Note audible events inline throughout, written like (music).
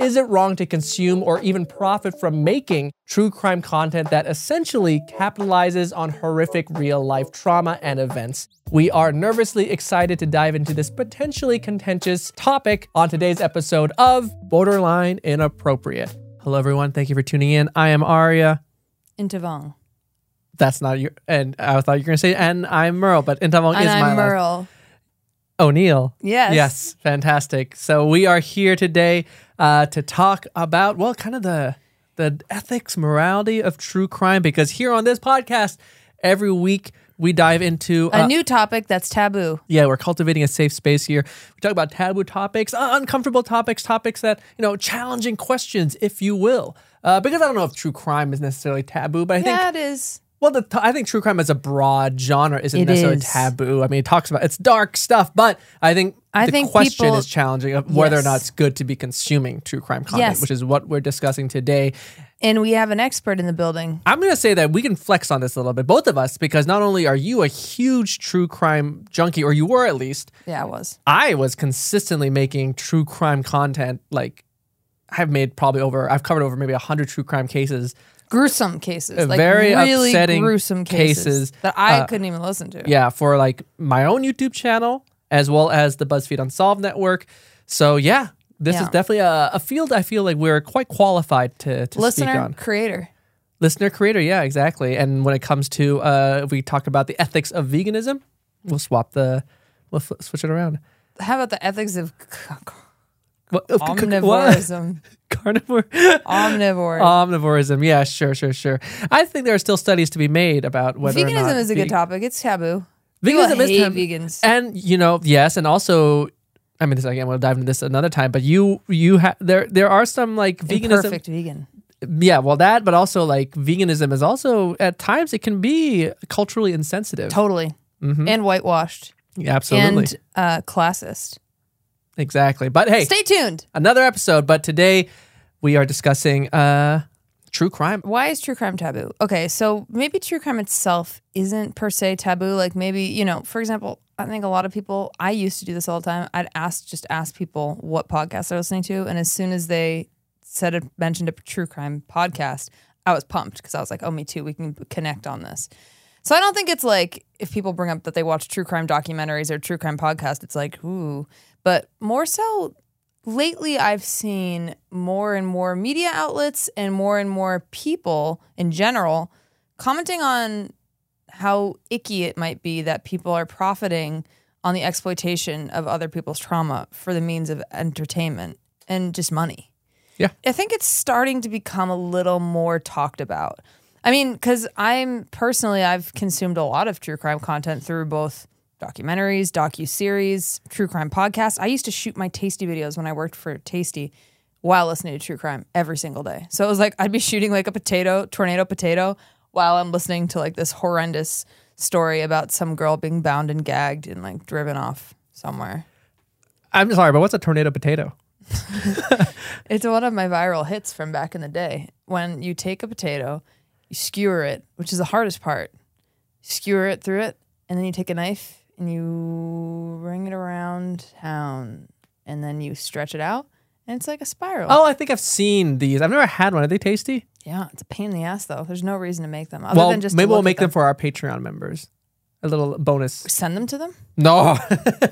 Is it wrong to consume or even profit from making true crime content that essentially capitalizes on horrific real life trauma and events? We are nervously excited to dive into this potentially contentious topic on today's episode of Borderline Inappropriate. Hello, everyone. Thank you for tuning in. I am Aria. Inthavong. That's not your, and I thought you were going to say, and I'm Merle, but Inthavong is my I'm last- Merle. O'Neal. Yes. Yes, fantastic. So we are here today uh, to talk about well, kind of the the ethics, morality of true crime, because here on this podcast, every week we dive into A uh, new topic that's taboo. yeah, we're cultivating a safe space here. We talk about taboo topics, uh, uncomfortable topics, topics that you know, challenging questions, if you will. Uh, because I don't know if true crime is necessarily taboo, but I think Yeah, it is. Well, the t- I think true crime as a broad genre isn't It necessarily is. taboo. I mean, it talks about it's dark stuff, but I think I the think question people- is challenging of whether or not it's good to be consuming true crime content, Yes. which is what we're discussing today. And we have an expert in the building. I'm going to say that we can flex on this a little bit, both of us, because not only are you a huge true crime junkie, or you were at least, Yeah, I was. I was consistently making true crime content. Like, I've made probably over, I've covered over maybe 100 true crime cases. Gruesome cases. Uh, Like very really upsetting gruesome cases, cases. that I Uh, couldn't even listen to. Yeah, for like my own YouTube channel as well as the BuzzFeed Unsolved network. So yeah, this is definitely a, a field I feel like we're quite qualified to, to speak Listener, on. creator. Listener creator, yeah, exactly. And when it comes to uh, if we talk about the ethics of veganism, we'll swap the we'll f- switch it around. How about the ethics of What, of c- c- what? omnivorism? (laughs) Carnivore. Omnivore. Omnivorism. Yeah, sure, sure, sure. I think there are still studies to be made about whether Veganism is a good topic. It's taboo. Veganism is taboo. vegans. And you know, yes, and also, I mean, this again, we'll dive into this another time. But you, you have there, there are some like veganism. Perfect vegan. Yeah, well, that, but also like veganism is also at times it can be culturally insensitive. Totally. And whitewashed. Yeah, absolutely, And uh, classist. Exactly. But hey, Stay tuned. another episode. But today we are discussing uh, true crime. Why is true crime taboo? Okay, so maybe true crime itself isn't per se taboo. Like maybe, you know, for example, I think a lot of people, I used to do this all the time. I'd ask, just ask people what podcast they're listening to. And as soon as they said it, mentioned a true crime podcast, I was pumped because I was like, oh, me too. We can connect on this. So I don't think it's like if people bring up that they watch true crime documentaries or true crime podcast, it's like, ooh. But more so lately I've seen more and more media outlets and more and more people in general commenting on how icky it might be that people are profiting on the exploitation of other people's trauma for the means of entertainment and just money. Yeah. I think it's starting to become a little more talked about. I mean, because I'm personally, I've consumed a lot of true crime content through both documentaries, docu series, true crime podcasts. I used to shoot my Tasty videos when I worked for Tasty while listening to true crime every single day. So it was like I'd be shooting like a potato, tornado potato, while I'm listening to like this horrendous story about some girl being bound and gagged and like driven off somewhere. I'm sorry, but what's a tornado potato? (laughs) It's one of my viral hits from back in the day. When you take a potato, you skewer it, which is the hardest part. Skewer it through it, and then you take a knife and you bring it around town, and then you stretch it out, and it's like a spiral. Oh, I think I've seen these. I've never had one. Are they tasty? Yeah, it's a pain in the ass though. There's no reason to make them other well, than just maybe we'll make them for our Patreon members. A little bonus. Send them to them. No,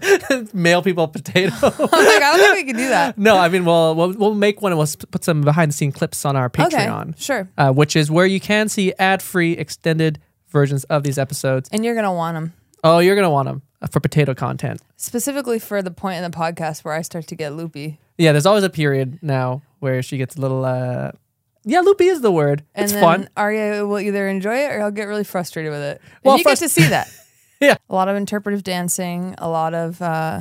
(laughs) mail people potato. (laughs) I'm like, I don't think we can do that. no, I mean, we'll, we'll we'll make one and we'll put some behind the scene clips on our Patreon, Okay, sure. uh, which is where you can see ad free extended versions of these episodes. And you're gonna want them Oh, you're gonna want them for potato content. specifically for the point in the podcast where I start to get loopy. Yeah, there's always a period now where she gets a little. uh Yeah, loopy is the word. And it's then fun. Aria will either enjoy it or he'll get really frustrated with it. And Well, you frust- get to see that. (laughs) Yeah. A lot of interpretive dancing, a lot of uh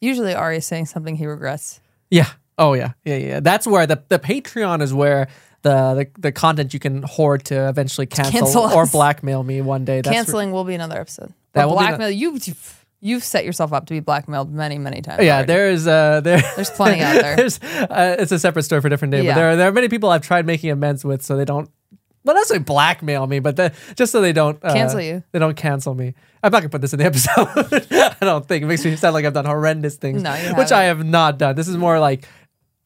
usually Aria saying something he regrets. Yeah. Oh yeah. Yeah. Yeah. That's where the the Patreon is where. The, the, the content you can hoard to eventually cancel, Cancel or blackmail me one day. That's Canceling will be another episode. That blackmail you you've set yourself up to be blackmailed many, many times. yeah, already. there's uh (laughs) there There's plenty out there. (laughs) there's uh, it's a separate story for a different day, Yeah. but there are there are many people I've tried making amends with so they don't well not say blackmail me, but the, just so they don't uh, Cancel you. They don't cancel me. I'm not gonna put this in the (laughs) episode. I don't think it makes me sound like I've done horrendous things, No, which I have not done. This is more like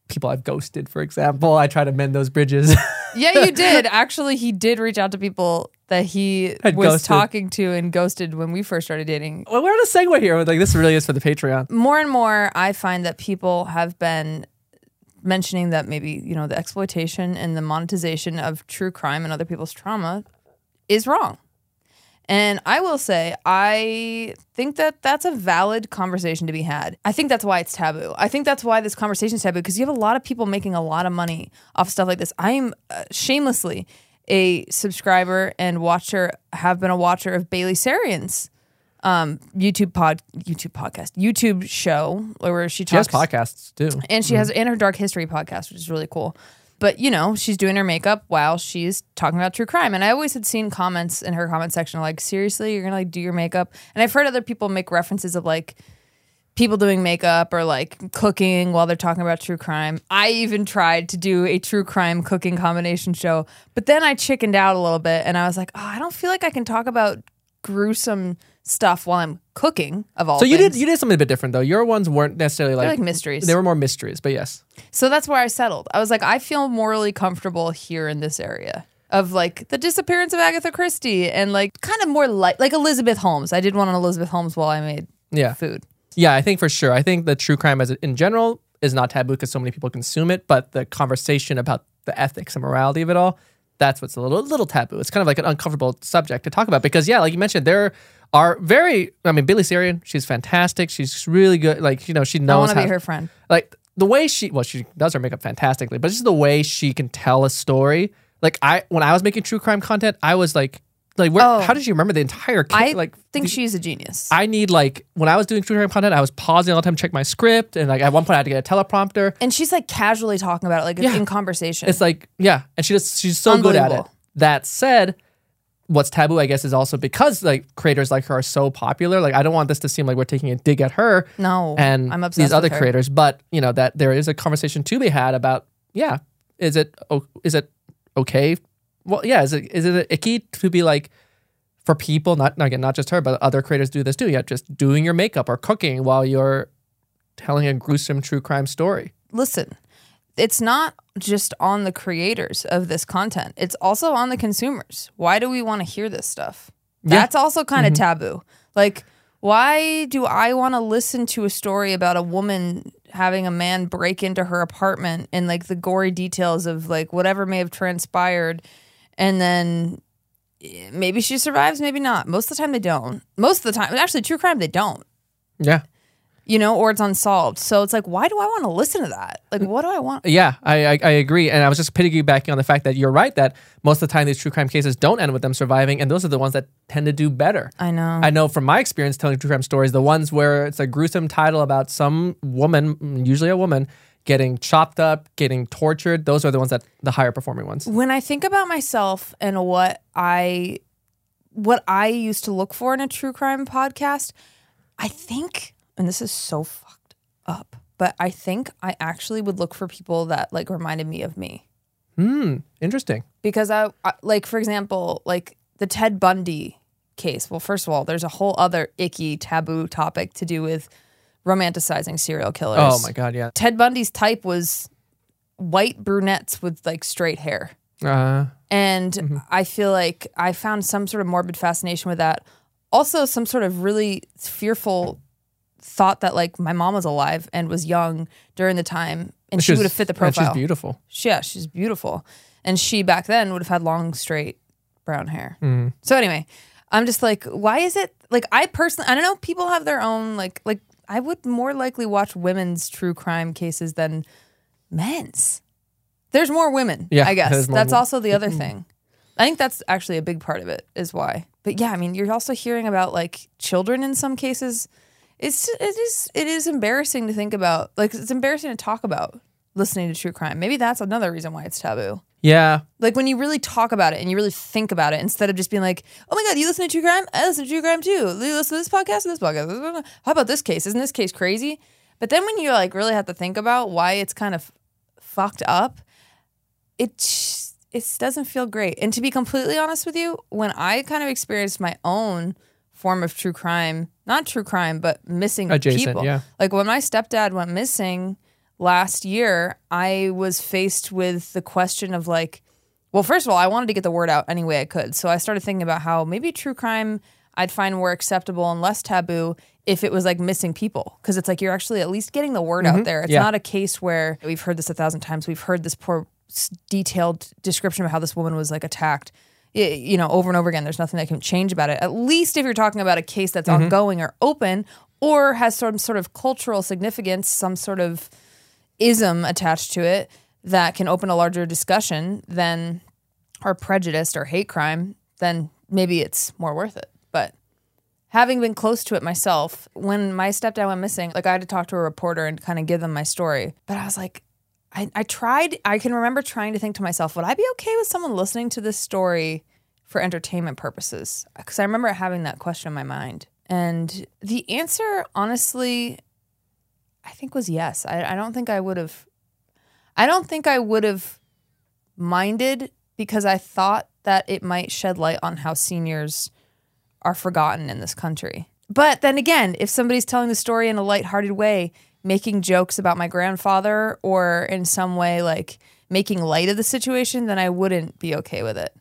people I've ghosted, for example. I try to mend those bridges. Yeah, you did. Actually, he did reach out to people that he Had was ghosted. talking to and ghosted when we first started dating. well, we're on a segue here. Like this really is for the Patreon. More and more, I find that people have been mentioning that maybe, you know, the exploitation and the monetization of true crime and other people's trauma is wrong. And I will say, I think that that's a valid conversation to be had. I think that's why it's taboo. I think that's why this conversation is taboo because you have a lot of people making a lot of money off stuff like this. I am uh, shamelessly a subscriber and watcher, have been a watcher of Bailey Sarian's um, YouTube pod, YouTube podcast, YouTube show where she talks She has podcasts too. and she has in her dark history podcast, which is really cool. But you know, she's doing her makeup while she's talking about true crime. And I always had seen comments in her comment section like, "Seriously, you're gonna like do your makeup?" And I've heard other people make references of like people doing makeup or like cooking while they're talking about true crime. I even tried to do a true crime cooking combination show, but then I chickened out a little bit and I was like, "Oh, I don't feel like I can talk about gruesome stuff while I'm cooking." Of all So you did you did something a bit different though. Your ones weren't necessarily like, like mysteries. They were more mysteries, but yes. So that's where I settled. I was like, I feel morally comfortable here in this area of like the disappearance of Agatha Christie and like kind of more like like Elizabeth Holmes. I did one on Elizabeth Holmes while I made Yeah. food. Yeah, I think for sure. I think the true crime as in general is not taboo because so many people consume it, but the conversation about the ethics and morality of it all, that's what's a little little taboo. It's kind of like an uncomfortable subject to talk about because yeah, like you mentioned, there are very I mean Bailey Sarian, she's fantastic. She's really good. Like, you know, she I knows want to be her friend. like the way she well she does her makeup fantastically but just the way she can tell a story like i when i was making true crime content i was like like where, Oh. how did you remember the entire ca- I like think she's a genius. i need like when i was doing true crime content i was pausing all the time to check my script and like at one point i had to get a teleprompter and she's like casually talking about it, like Yeah. in conversation. it's like yeah and she just she's so good at it Unbelievable. that said what's taboo i guess is also because like creators like her are so popular like i don't want this to seem like we're taking a dig at her no, and I'm obsessed these other with her. creators but you know that there is a conversation to be had about yeah is it o- is it okay well yeah is it is it icky to be like for people not again not just her but other creators do this too yeah just doing your makeup or cooking while you're telling a gruesome true crime story listen, it's not just on the creators of this content, it's also on the consumers. Why do we want to hear this stuff? That's also kind of mm-hmm. taboo. Like, why do I want to listen to a story about a woman having a man break into her apartment and like the gory details of like whatever may have transpired and then eh, maybe she survives, maybe not. Most of the time they don't. Most of the time, actually, true crime, they don't yeah you know, or it's unsolved. So it's like, why do I want to listen to that? Like, what do I want? Yeah, I, I I agree, and I was just piggybacking on the fact that you're right that most of the time these true crime cases don't end with them surviving, and those are the ones that tend to do better. I know. I know from my experience telling true crime stories, the ones where it's a gruesome title about some woman, usually a woman, getting chopped up, getting tortured. Those are the ones that the higher performing ones. when I think about myself and what I what I used to look for in a true crime podcast, I think and this is so fucked up, but I think I actually would look for people that like reminded me of me. Hmm, interesting. Because I, I like for example, like the Ted Bundy case. Well, first of all, there's a whole other icky taboo topic to do with romanticizing serial killers. Oh my god, yeah. Ted Bundy's type was white brunettes with like straight hair. Uh, And I feel like I found some sort of morbid fascination with that. Also, some sort of really fearful thought that like my mom was alive and was young during the time and she she's- would have fit the profile. she's beautiful. She- yeah, she's beautiful. And she back then would have had long, straight brown hair. Mm-hmm. So anyway, I'm just like, why is it like I personally I don't know, people have their own like like I would more likely watch women's true crime cases than men's. There's more women, Yeah, I guess. That's also the other (clears throat) thing. I think that's actually a big part of it, is why. But yeah, I mean, you're also hearing about like children in some cases. It's it is it is embarrassing to think about. Like it's embarrassing to talk about listening to true crime. Maybe that's another reason why it's taboo. Yeah, Like when you really talk about it and you really think about it, instead of just being like, "Oh my god, you listen to true crime? I listen to true crime too. You listen to this podcast, and this podcast. How about this case? Isn't this case crazy?" But then when you like really have to think about why it's kind of fucked up, it just- it doesn't feel great. And to be completely honest with you, when I kind of experienced my own form of true crime, not true crime, but missing Adjacent, people, yeah. like when my stepdad went missing last year, I was faced with the question of like, well, first of all, I wanted to get the word out any way I could. So I started thinking about how maybe true crime I'd find more acceptable and less taboo if it was like missing people. Cause it's like you're actually at least getting the word out mm-hmm. there. It's Yeah. not a case where we've heard this a thousand times. We've heard this poor detailed description of how this woman was like attacked. You know, over and over again, there's nothing that can change about it. At least if you're talking about a case that's mm-hmm. ongoing or open or has some sort of cultural significance, some sort of ism attached to it that can open a larger discussion than or prejudice or hate crime, then maybe it's more worth it. But having been close to it myself, when my stepdad went missing, like I had to talk to a reporter and kind of give them my story. But I was like, I, I tried, I can remember trying to think to myself, would I be okay with someone listening to this story for entertainment purposes? Because I remember having that question in my mind. And the answer, honestly, I think was yes. I, I don't think I would have, I don't think I would have minded because I thought that it might shed light on how seniors are forgotten in this country. But then again, if somebody's telling the story in a lighthearted way, making jokes about my grandfather or in some way like making light of the situation, then I wouldn't be okay with it.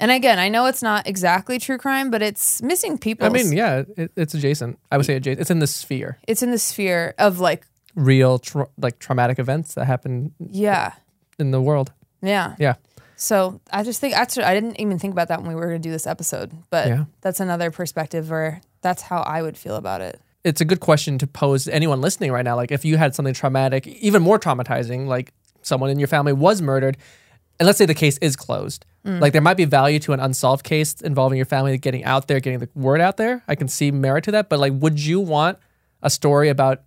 And again, I know it's not exactly true crime, but it's missing people. I mean, yeah, it, it's adjacent. I would say adjacent. It's in the sphere. it's in the sphere of like, Real, tra- like traumatic events that happen yeah, in the world. yeah. Yeah. So I just think actually I didn't even think about that when we were going to do this episode, but Yeah. that's another perspective where that's how I would feel about it. It's a good question to pose to anyone listening right now. Like, if you had something traumatic, even more traumatizing, like someone in your family was murdered, and let's say the case is closed, like there might be value to an unsolved case involving your family getting out there, getting the word out there. I can see merit to that, but like, would you want a story about,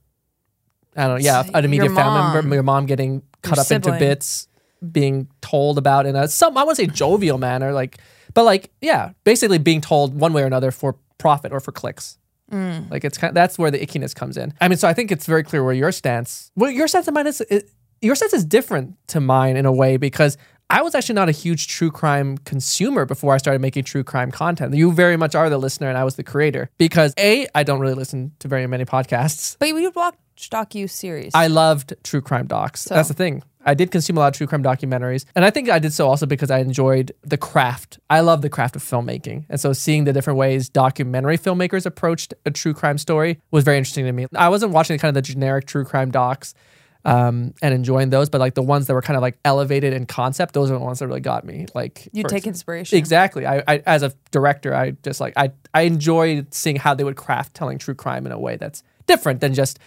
I don't know, yeah, an immediate family member, your mom getting cut Your up into bits, being told about in a some I wouldn't say jovial manner, like, but like, yeah, basically being told one way or another for profit or for clicks. Mm. Like it's kind of, that's where the ickiness comes in. I mean, so I think it's very clear where your stance, well, your stance of mine is, it, your sense is different to mine in a way because I was actually not a huge true crime consumer before I started making true crime content. You very much are the listener, and I was the creator. Because a, I don't really listen to very many podcasts. But you watch docu series. I loved true crime docs. That's the thing. I did consume a lot of true crime documentaries. And I think I did so also because I enjoyed the craft. I love the craft of filmmaking. And so seeing the different ways documentary filmmakers approached a true crime story was very interesting to me. I wasn't watching kind of the generic true crime docs um, and enjoying those, but like the ones that were kind of like elevated in concept, those are the ones that really got me. Like you take inspiration. Exactly. I, I as a director, I just like I I enjoyed seeing how they would craft telling true crime in a way that's different than just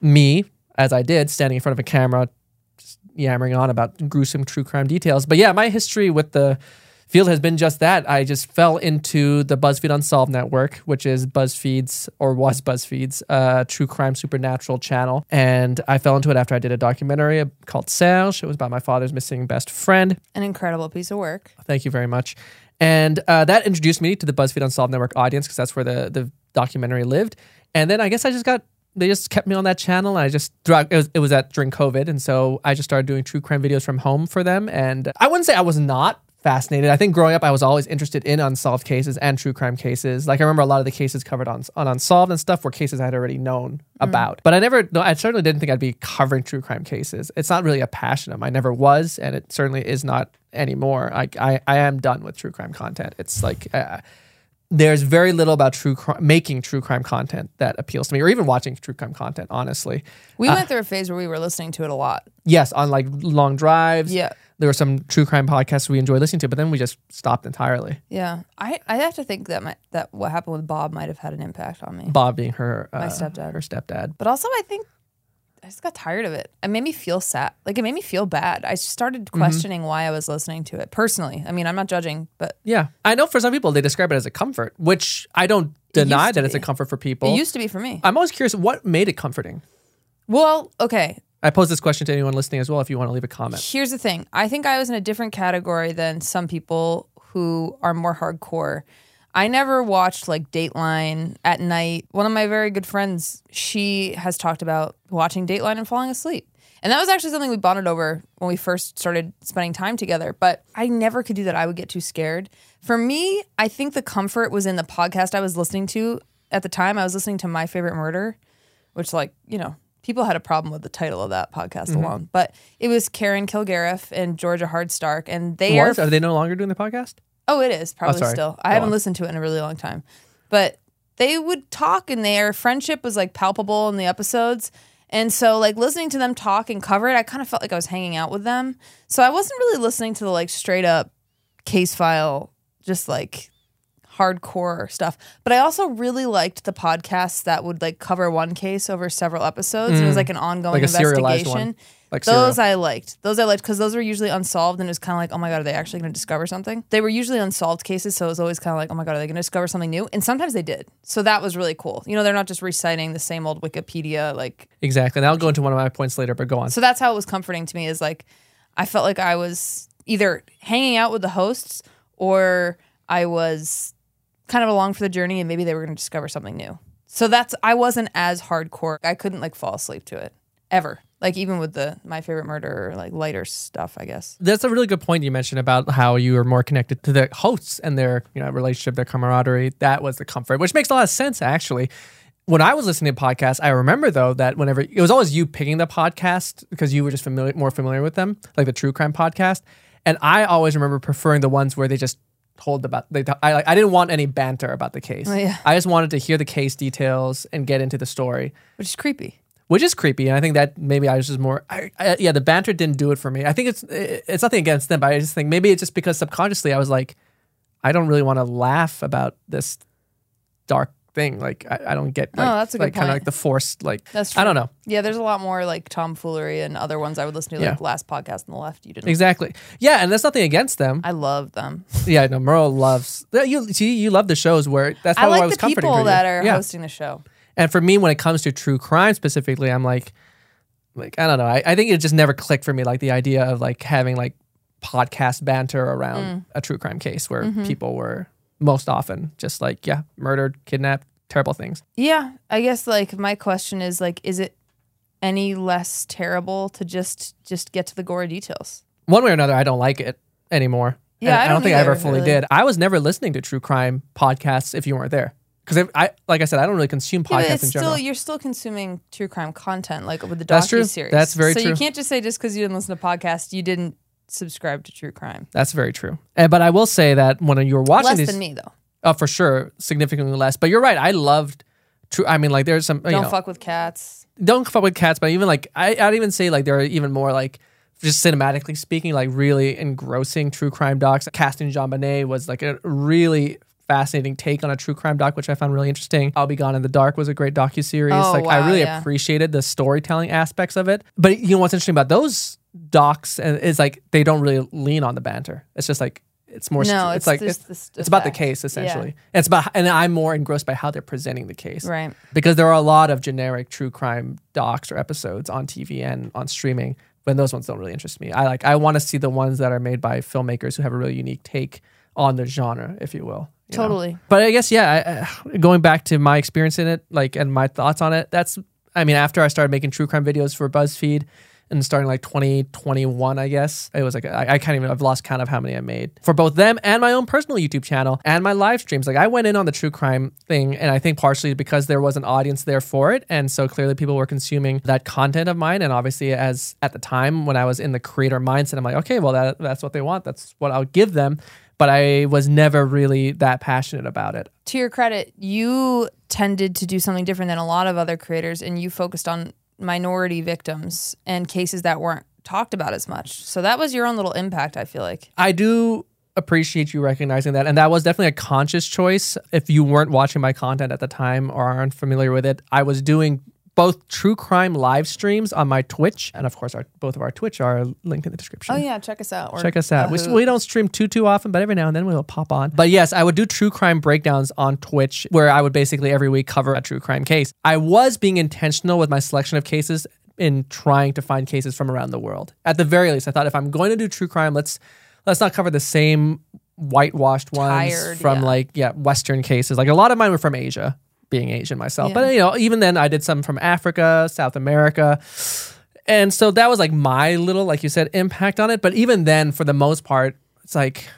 me as I did standing in front of a camera, just yammering on about gruesome true crime details. But yeah, my history with the field has been just that. I just fell into the BuzzFeed Unsolved network, which is BuzzFeed's or was BuzzFeed's uh, true crime supernatural channel, and I fell into it after I did a documentary called Serge. It was about my father's missing best friend. An incredible piece of work. Thank you very much. And uh, that introduced me to the BuzzFeed Unsolved Network audience because that's where the, the documentary lived. And then I guess I just got, they just kept me on that channel. And I just, throughout, it was, it was at during COVID. And so I just started doing true crime videos from home for them. And I wouldn't say I was not fascinated. I think growing up, I was always interested in unsolved cases and true crime cases. Like I remember a lot of the cases covered on, on Unsolved and stuff were cases I had already known about. But I never, no, I certainly didn't think I'd be covering true crime cases. It's not really a passion of mine. I never was, and it certainly is not anymore. I, I, I am done with true crime content. It's like, uh, there's very little about true crime, making true crime content that appeals to me, or even watching true crime content. Honestly, We went through a phase where we were listening to it a lot. yes, on like long drives. Yeah. there were some true crime podcasts we enjoyed listening to, but then we just stopped entirely. Yeah. I, I have to think that my, that what happened with Bob might have had an impact on me. Bob being her uh, stepdad. her stepdad. But also, I think I just got tired of it. It made me feel sad. Like, it made me feel bad. I started Mm-hmm. questioning why I was listening to it personally. I mean, I'm not judging, but Yeah, I know for some people they describe it as a comfort, which I don't deny that it's a comfort for people. it used to be for me. I'm always curious what made it comforting. Well, okay. I pose this question to anyone listening as well. If you want to leave a comment, Here's the thing. I think I was in a different category than some people who are more hardcore. I never watched like Dateline at night. One of my very good friends, she has talked about watching Dateline and falling asleep. And that was actually something we bonded over when we first started spending time together. But I never could do that. I would get too scared. For me, I think the comfort was in the podcast I was listening to at the time. I was listening to My Favorite Murder, which, like, you know, people had a problem with the title of that podcast Mm-hmm. alone, but it was Karen Kilgariff and Georgia Hardstark, and they Was? are. Are they no longer doing the podcast? Oh, it is probably sorry. still. I Go haven't on. listened to it in a really long time, but they would talk, and their friendship was like palpable in the episodes. And so, like listening to them talk and cover it, I kind of felt like I was hanging out with them. So I wasn't really listening to the like straight up case file, just like hardcore stuff. But I also really liked the podcasts that would like cover one case over several episodes. and It was like an ongoing Mm. Like investigation. Like those serial. I liked. Those I liked because those were usually unsolved, and it was kind of like, oh my god, are they actually going to discover something? They were usually unsolved cases, so it was always kind of like, oh my god, are they going to discover something new? And sometimes they did. So that was really cool. You know, they're not just reciting the same old Wikipedia like Exactly. And I'll go into one of my points later, but go on. so that's how it was comforting to me is like I felt like I was either hanging out with the hosts or I was kind of along for the journey and maybe they were going to discover something new. So that's I wasn't as hardcore. I couldn't like fall asleep to it ever. Like even with the my favorite murder like lighter stuff, I guess. That's a really good point you mentioned about how you are more connected to the hosts and their you know relationship, their camaraderie. That was the comfort, which makes a lot of sense actually. When I was listening to podcasts, I remember though that whenever it was always you picking the podcast because you were just familiar, more familiar with them, like the true crime podcast. And I always remember preferring the ones where they just told about they. I like I didn't want any banter about the case. Oh, yeah. I just wanted to hear the case details and get into the story Which is creepy. which is creepy. And I think that maybe I was just more, I, I, yeah, the banter didn't do it for me. I think it's it's nothing against them, but I just think maybe it's just because subconsciously I was like, I don't really want to laugh about this dark thing. Like I, I don't get like, Oh, that's a good like kind of point. like the forced like That's true. I don't know Yeah, there's a lot more like tomfoolery and other ones I would listen to like Yeah. last podcast on the left. You didn't exactly. Yeah, and that's nothing against them. I love them. (laughs) yeah, no, Merle loves you. See, you love the shows where that's I probably why it like was the comforting people for you. that are yeah. hosting the show. And for me, when it comes to true crime specifically, I'm like, like I don't know. I, I think it just never clicked for me. Like the idea of like having like podcast banter around Mm. a true crime case where Mm-hmm. people were most often just like, yeah, murdered, kidnapped, terrible things. Yeah, I guess like my question is like, is it any less terrible to just just get to the gory details? One way or another, I don't like it anymore. Yeah, I I don't don't think I ever fully really. did. I was never listening to true crime podcasts if you weren't there. Because I, like I said, I don't really consume Yeah, podcasts it's in still general. you're still consuming true crime content like with the docu series. That's very so true. you can't just say just because you didn't listen to podcasts, you didn't subscribe to true crime. That's very true. Uh, but I will say that when you were watching Less these, than me though. Oh, for sure, significantly less. But you're right. I loved true. I mean, like there's some. Don't know, fuck with cats. don't fuck with cats. But even like I, I'd even say like there are even more like just cinematically speaking, like really engrossing true crime docs. Casting JonBenét was like a really fascinating take on a true crime doc, which I found really interesting. I'll Be Gone in the Dark was a great docu series. Oh, like I really yeah. appreciated the storytelling aspects of it. But you know what's interesting about those docs is like they don't really lean on the banter. It's just like it's more. No, it's it's like it's, about the case Yeah. essentially. It's about and I'm more engrossed by how they're presenting the case Right. because there are a lot of generic true crime docs or episodes on TV and on streaming, but those ones don't really interest me. I like I want to see the ones that are made by filmmakers who have a really unique take on the genre, if you will. you know? Totally. But I guess yeah, I, I- going back to my experience in it, like and my thoughts on it. That's I mean, after I started making true crime videos for BuzzFeed. And starting like 2021, I guess it was like I, I can't even I've lost count of how many I made for both them and my own personal YouTube channel and my live streams. Like I went in on the true crime thing, and I think partially because there was an audience there for it, and so clearly people were consuming that content of mine. And obviously, as at the time when I was in the creator mindset, I'm like, okay, well that that's what they want. That's what I'll give them. But I was never really that passionate about it. to your credit, you tended to do something different than a lot of other creators, and you focused on minority victims and cases that weren't talked about as much. So that was your own little impact, I feel like. I do appreciate you recognizing that. And that was definitely a conscious choice. If you weren't watching my content at the time or aren't familiar with it, I was doing both true crime live streams on my Twitch. And of course, our, both of our Twitch are linked in the description. Oh yeah, check us out. Or Check us out. We, we don't stream too too often, but every now and then we'll pop on. But yes, I would do true crime breakdowns on Twitch, where I would basically every week cover a true crime case. I was being intentional with my selection of cases in trying to find cases from around the world. At the very least, I thought if I'm going to do true crime, let's let's not cover the same whitewashed ones Tired, from yeah. like yeah Western cases. Like a lot of mine were from Asia, being Asian myself. Yeah. But you know, even then, I did some from Africa, South America. And so that was like my little, like you said, impact on it. But even then, for the most part, it's like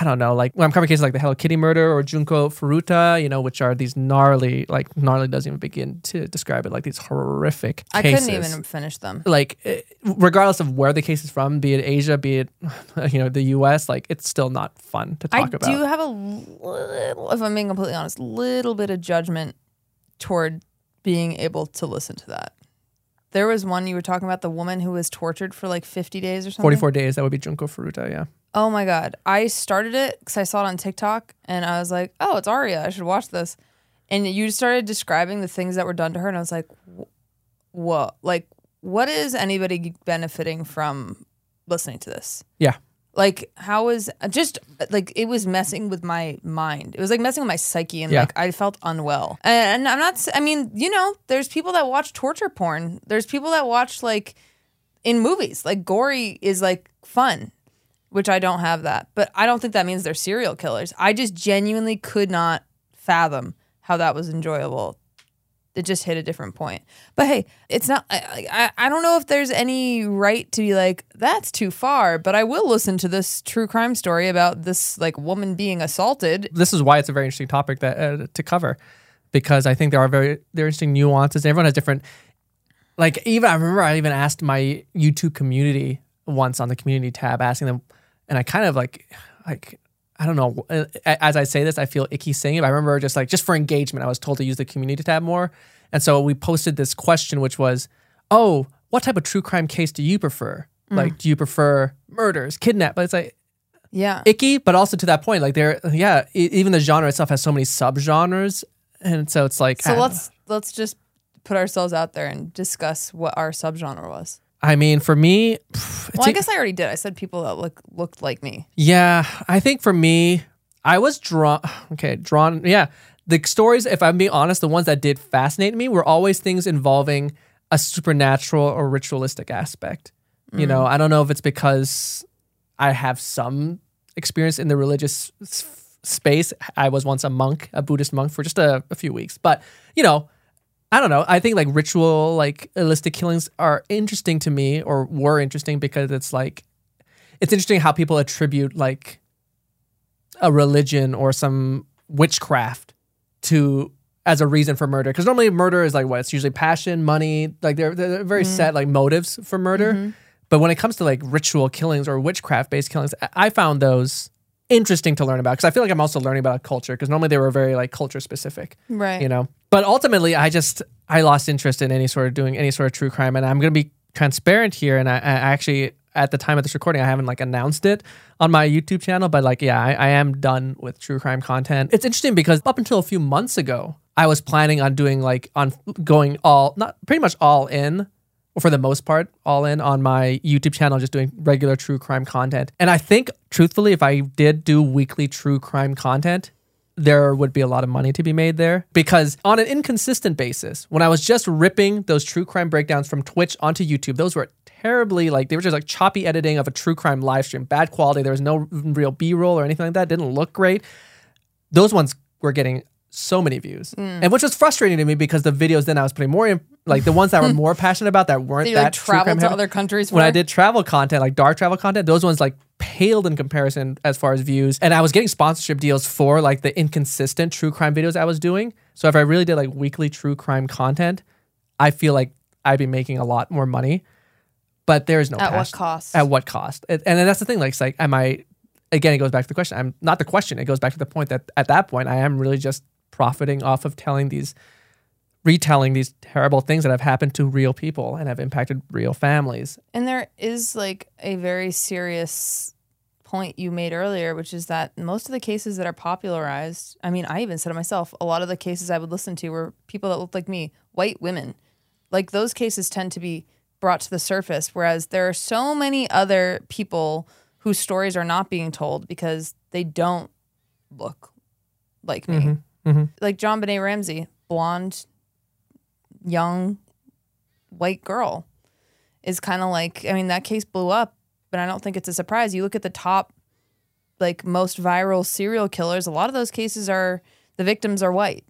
I don't know, like when I'm covering cases like the Hello Kitty murder or Junko Furuta, you know, which are these gnarly, like gnarly doesn't even begin to describe it, like these horrific cases. I cases. couldn't even finish them. like eh, regardless of where the case is from, be it Asia, be it (laughs) you know the U.S., like it's still not fun to I talk about. I do have a little, if I'm being completely honest, little bit of judgment toward being able to listen to that. There was one you were talking about the woman who was tortured for like 50 days or something. 44 days, that would be Junko Furuta, yeah. Oh my god! I started it because I saw it on TikTok and I was like, "Oh, it's Aria. I should watch this." And you started describing the things that were done to her, and I was like, "What? Like, what is anybody benefiting from listening to this?" Yeah. Like, how is uh, just uh, like it was messing with my mind. It was like messing with my psyche, and Yeah. like I felt unwell. And I'm not. I mean, you know, there's people that watch torture porn. There's people that watch like in movies. Like gory is like fun, which I don't have that. But I don't think that means they're serial killers. I just genuinely could not fathom how that was enjoyable. It just hit a different point. But hey, it's not. I, I I don't know if there's any right to be like that's too far. But I will listen to this true crime story about this like woman being assaulted. This is why it's a very interesting topic that uh, to cover because I think there are very there are interesting nuances everyone has different like even I remember I even asked my YouTube community once on the community tab asking them and I kind of like like I don't know uh, as I say this I feel icky saying it but I remember just like just for engagement I was told to use the community tab more. And so we posted this question which was oh what type of true crime case do you prefer? Like do you prefer murders kidnap? But it's like Yeah. icky, but also to that point, like there, yeah, even the genre itself has so many subgenres, and so it's like, so let's let's just put ourselves out there and discuss what our subgenre was. I mean, for me, pff, Well, I guess I already did. I said people that look looked like me. yeah, I think for me, I was drawn. Okay, drawn. Yeah, the stories, if I'm being honest, the ones that did fascinate me were always things involving a supernatural or ritualistic aspect. You know, mm. I don't know if it's because I have some experience in the religious s- space. I was once a monk, a Buddhist monk for just a, a few weeks, but you know, I don't know. I think like ritual, like illicit killings are interesting to me or were interesting because it's like, it's interesting how people attribute like a religion or some witchcraft to as a reason for murder. Because normally murder is like what? It's usually passion, money. Like they're, they're very mm-hmm. set like motives for murder. Mm-hmm. But when it comes to like ritual killings or witchcraft based killings, I- I found those interesting to learn about because I feel like I'm also learning about culture because normally they were very like culture specific Right. you know but ultimately i just i lost interest in any sort of doing any sort of true crime and i'm going to be transparent here and I, I actually at the time of this recording i haven't like announced it on my youtube channel but like yeah I, I am done with true crime content it's interesting because up until a few months ago i was planning on doing like on going all not pretty much all in or for the most part, all in on my YouTube channel, just doing regular true crime content. And I think, truthfully, if I did do weekly true crime content, there would be a lot of money to be made there because on an inconsistent basis, when I was just ripping those true crime breakdowns from Twitch onto YouTube, those were terribly like they were just like choppy editing of a true crime live stream, bad quality. There was no real B roll or anything like that. Didn't look great. Those ones were getting so many views, mm. and which was frustrating to me because the videos then I was putting more in, like the ones that were (laughs) more passionate about that weren't That that like true travel to heavy other countries when I did travel content, like dark travel content, those ones like paled in comparison as far as views. And I was getting sponsorship deals for like the inconsistent true crime videos I was doing. So if I really did like weekly true crime content, I feel like I'd be making a lot more money. But there is no At what cost? At what cost? And and then that's the thing. Like, it's like, am I? Again, it goes back to the question. I'm not the question. It goes back to the point that at that point, I am really just profiting off of telling these, retelling these terrible things that have happened to real people and have impacted real families. And there is like a very serious point you made earlier, which is that most of the cases that are popularized, I mean, I even said it myself, a lot of the cases I would listen to were people that looked like me, white women. Like those cases tend to be brought to the surface, whereas there are so many other people whose stories are not being told because they don't look like me. Mm-hmm. Mm-hmm. Like JonBenét Ramsey, blonde, young, white girl is kind of like I mean that case blew up, but I don't think it's a surprise. You look at the top like most viral serial killers, a lot of those cases are the victims are white.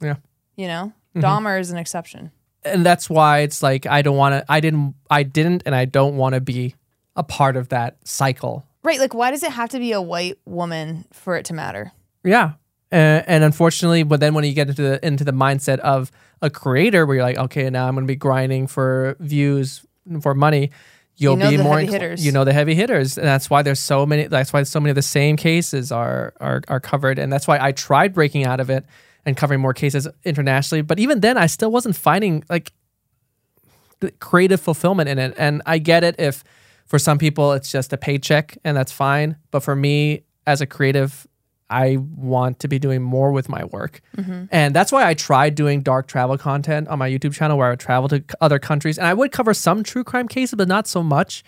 Yeah. You know? Mm-hmm. Dahmer is an exception. and that's why it's like I don't want to. I didn't. I didn't, and I don't want to be a part of that cycle Right. Like, why does it have to be a white woman for it to matter? Yeah. Uh, and unfortunately, but then when you get into the into the mindset of a creator, where you're like, okay, now I'm going to be grinding for views for money, you'll You know be the more. heavy hitters. You know the heavy hitters, and that's why there's so many. That's why so many of the same cases are are are covered, and that's why I tried breaking out of it and covering more cases internationally. But even then, I still wasn't finding like the creative fulfillment in it. And I get it if for some people it's just a paycheck and that's fine. But for me as a creative, I want to be doing more with my work. And that's why I tried doing dark travel content on my YouTube channel where I would travel to other countries and I would cover some true crime cases, but not so much.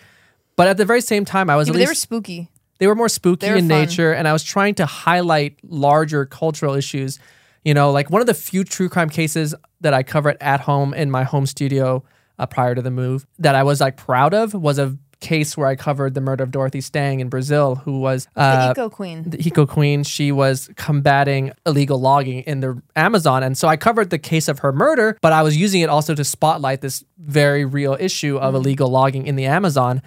But at the very same time, I was Yeah, at but they were spooky. they were more spooky were in fun. nature and i was trying to highlight larger cultural issues you know like one of the few true crime cases that i covered at home in my home studio uh, prior to the move that i was like proud of was a case where i covered the murder of dorothy stang in brazil who was The uh, eco queen. the eco queen she was combating illegal logging in the amazon and so i covered the case of her murder but i was using it also to spotlight this very real issue of illegal logging in the amazon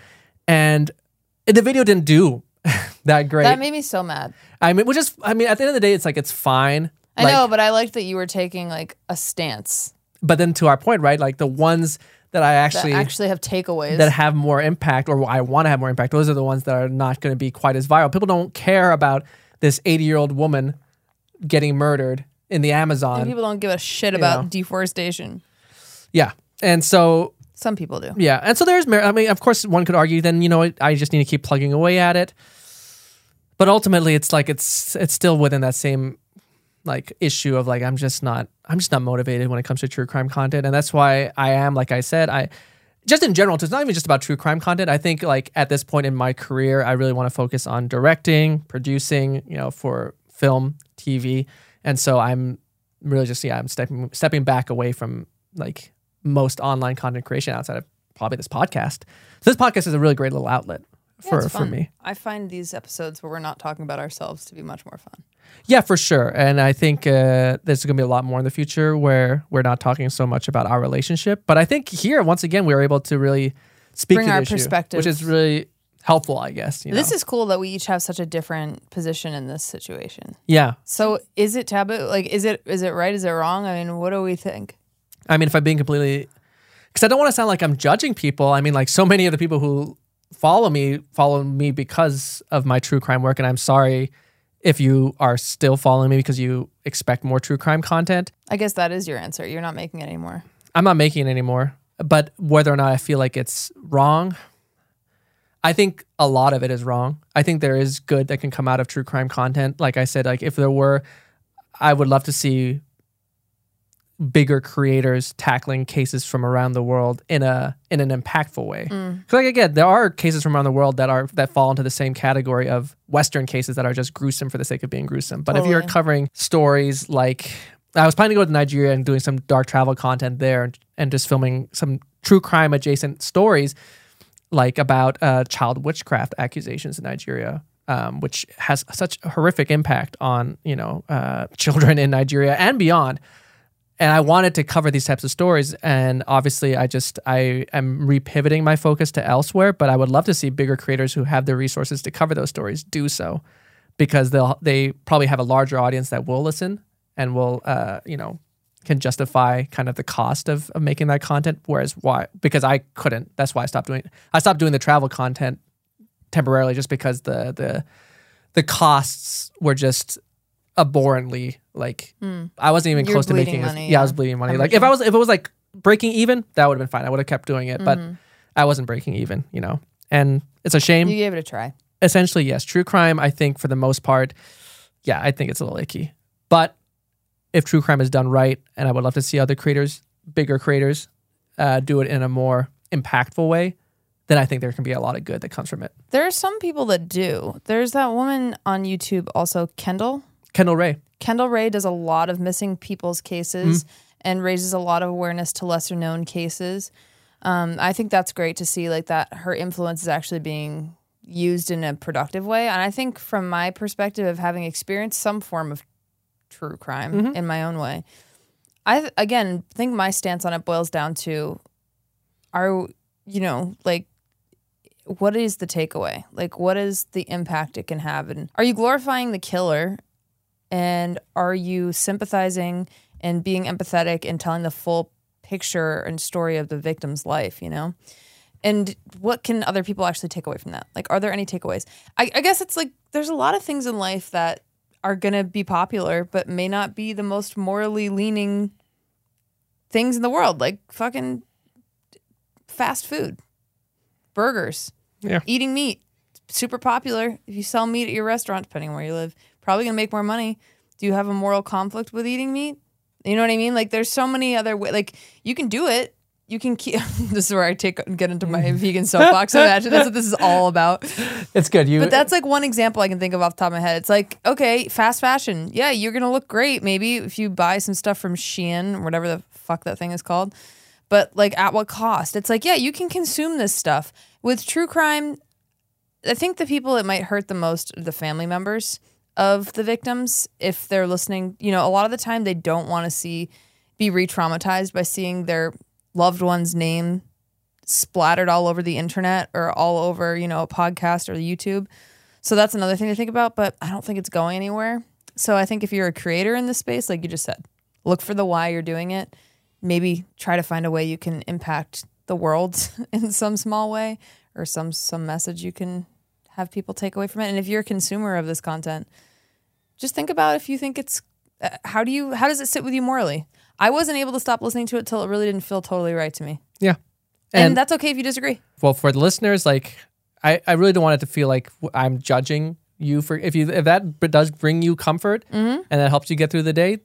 and the video didn't do (laughs) that great That made me so mad. I mean, which is, I mean, at the end of the day, it's like it's fine. I Like, know, but I liked that you were taking like a stance But then to our point, right? Like the ones that I that actually actually have takeaways. that have more impact, or I want to have more impact, those are the ones that are not going to be quite as viral. People don't care about this 80 year old woman getting murdered in the and Amazon. people don't give a shit about know. deforestation. yeah, and so Some people do. Yeah, and so there's merit. I mean, of course, one could argue then you know I just need to keep plugging away at it. But ultimately, it's like it's it's still within that same like issue of like I'm just not I'm just not motivated when it comes to true crime content, and that's why I am like I said I just in general. It's not even just about true crime content. I think like at this point in my career, I really want to focus on directing, producing, you know, for film, TV, and so I'm really just yeah I'm stepping stepping back away from like most online content creation outside of probably this podcast. So this podcast is a really great little outlet for it's for me. I find these episodes where we're not talking about ourselves to be much more fun. Yeah, for sure. And I think uh, there's going to be a lot more in the future where we're not talking so much about our relationship. But I think here, once again, we were able to really speak Bring to our issue, perspective. which is really helpful, I guess. You This know? is cool that we each have such a different position in this situation. yeah. So is it taboo? Like, is it is it right? Is it wrong? I mean, what do we think? I mean, if I'm being completely, because I don't want to sound like I'm judging people. I mean, like so many of the people who follow me follow me because of my true crime work, and I'm sorry if you are still following me because you expect more true crime content. I guess that is your answer. You're not making it anymore. I'm not making it anymore. But whether or not I feel like it's wrong, I think a lot of it is wrong. I think there is good that can come out of true crime content. Like I said, like if there were, I would love to see bigger creators tackling cases from around the world in a in an impactful way. Mm. Like again, there are cases from around the world that are that fall into the same category of Western cases that are just gruesome for the sake of being gruesome. But if you're covering stories like I was planning to go to Nigeria and doing some dark travel content there and, and just filming some true crime adjacent stories like about uh, child witchcraft accusations in Nigeria, um, which has such a horrific impact on you know uh, (laughs) children in Nigeria and beyond. And I wanted to cover these types of stories, and obviously, I just I am repivoting my focus to elsewhere. But I would love to see bigger creators who have the resources to cover those stories do so, because they'll they probably have a larger audience that will listen and will uh, you know can justify kind of the cost of, of making that content. Whereas why? Because I couldn't. That's why I stopped doing. I stopped doing the travel content temporarily, just because the the the costs were just abhorrently like I wasn't even You're close to making. money, yeah, I was bleeding money. I'm Like with if I was if it was like breaking even, that would have been fine. I would have kept doing it, but Mm-hmm. I wasn't breaking even. You know, and it's a shame You gave it a try. essentially yes true crime i think for the most part yeah i think it's a little icky but if true crime is done right and i would love to see other creators bigger creators uh, do it in a more impactful way then i think there can be a lot of good that comes from it There are some people that do. There's that woman on YouTube, also Kendall. Kendall rae Kendall Rae does a lot of missing people's cases and raises a lot of awareness to lesser known cases. Um, I think that's great to see, like that her influence is actually being used in a productive way. And I think, from my perspective of having experienced some form of true crime in my own way, I again think my stance on it boils down to: Are you know like what is the takeaway? Like, what is the impact it can have? And are you glorifying the killer? And are you sympathizing and being empathetic and telling the full picture and story of the victim's life, you know? And what can other people actually take away from that? Like, are there any takeaways? I, I guess it's like there's a lot of things in life that are going to be popular, but may not be the most morally leaning things in the world, like fucking fast food, burgers, Yeah. eating meat. Super popular. If you sell meat at your restaurant, depending on where you live, probably gonna make more money. Do you have a moral conflict with eating meat? You know what I mean? Like, there's so many other ways. Like, you can do it. You can keep. (laughs) this is where I take get into my (laughs) vegan soapbox. Imagine that's what this is all about. It's good. You But that's like one example I can think of off the top of my head. It's like, okay, fast fashion. Yeah, you're gonna look great maybe if you buy some stuff from Shein whatever the fuck that thing is called. But like at what cost? It's like, yeah, you can consume this stuff. With true crime, I think the people it might hurt the most are the family members of the victims if they're listening. You know, a lot of the time they don't want to see be re-traumatized by seeing their loved one's name splattered all over the internet or all over, you know, a podcast or the YouTube. So that's another thing to think about, but I don't think it's going anywhere. So I think if you're a creator in this space, like you just said, look for the why you're doing it. Maybe try to find a way you can impact the world (laughs) in some small way or some some message you can have people take away from it. And if you're a consumer of this content, just think about if you think it's uh, how do you how does it sit with you morally? I wasn't able to stop listening to it till it really didn't feel totally right to me. yeah. And, And, that's okay if you disagree. well, for the listeners, like I, I really don't want it to feel like I'm judging you for if you if that does bring you comfort and that helps you get through the day.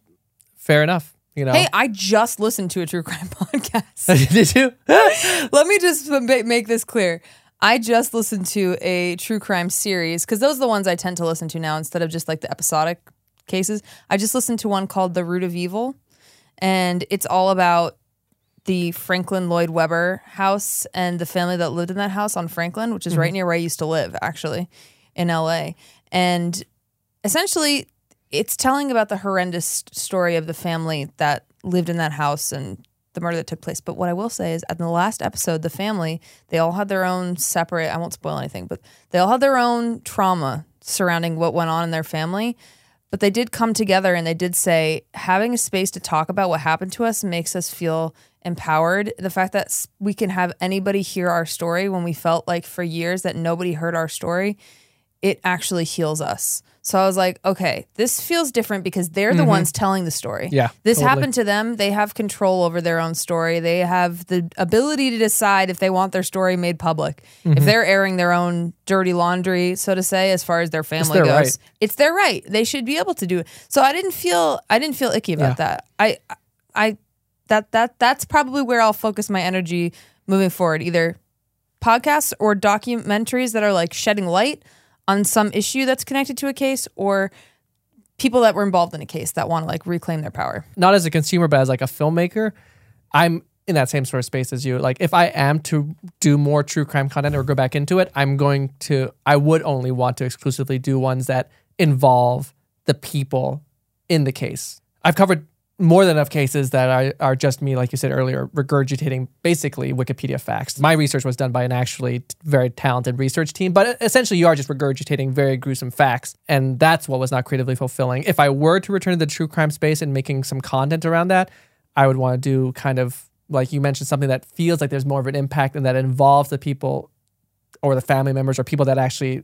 Fair enough. You know. Hey, I just listened to a true crime (laughs) podcast. (laughs) Did you? (laughs) Let me just make this clear. I just listened to a true crime series because those are the ones I tend to listen to now instead of just like the episodic cases. I just listened to one called The Root of Evil, and it's all about the Franklin Lloyd Webber house and the family that lived in that house on Franklin, which is right mm-hmm. near where I used to live, actually, in LA. And essentially, it's telling about the horrendous story of the family that lived in that house and the murder that took place. But what I will say is, at the last episode, the family they all had their own separate. I won't spoil anything, but they all had their own trauma surrounding what went on in their family. But they did come together and they did say having a space to talk about what happened to us makes us feel empowered. The fact that we can have anybody hear our story when we felt like for years that nobody heard our story, it actually heals us. So I was like, okay, this feels different because they're the ones telling the story. Mm-hmm. Yeah, This totally. happened to them. They have control over their own story. They have the ability to decide if they want their story made public. Mm-hmm. If they're airing their own dirty laundry, so to say, as far as their family their goes, right. it's their right. They should be able to do it. So I didn't feel I didn't feel icky about that. I I that that that's probably where I'll focus my energy moving forward. Either podcasts or documentaries that are like shedding light on some issue that's connected to a case or people that were involved in a case that want to like reclaim their power. not as a consumer, but as like a filmmaker, I'm in that same sort of space as you. Like if I am to do more true crime content or go back into it, I'm going to I would only want to exclusively do ones that involve the people in the case. I've covered more than enough cases that are, are just me, like you said earlier, regurgitating basically Wikipedia facts. My research was done by an actually very talented research team, but essentially you are just regurgitating very gruesome facts. And that's what was not creatively fulfilling. If I were to return to the true crime space and making some content around that, I would want to do kind of like you mentioned something that feels like there's more of an impact and that involves the people or the family members or people that actually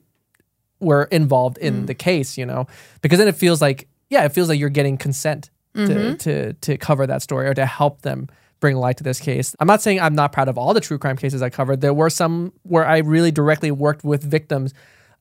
were involved in mm. the case, you know, because then it feels like, yeah, it feels like you're getting consent to, mm-hmm. to, to cover that story or to help them bring light to this case. I'm not saying I'm not proud of all the true crime cases I covered. There were some where I really directly worked with victims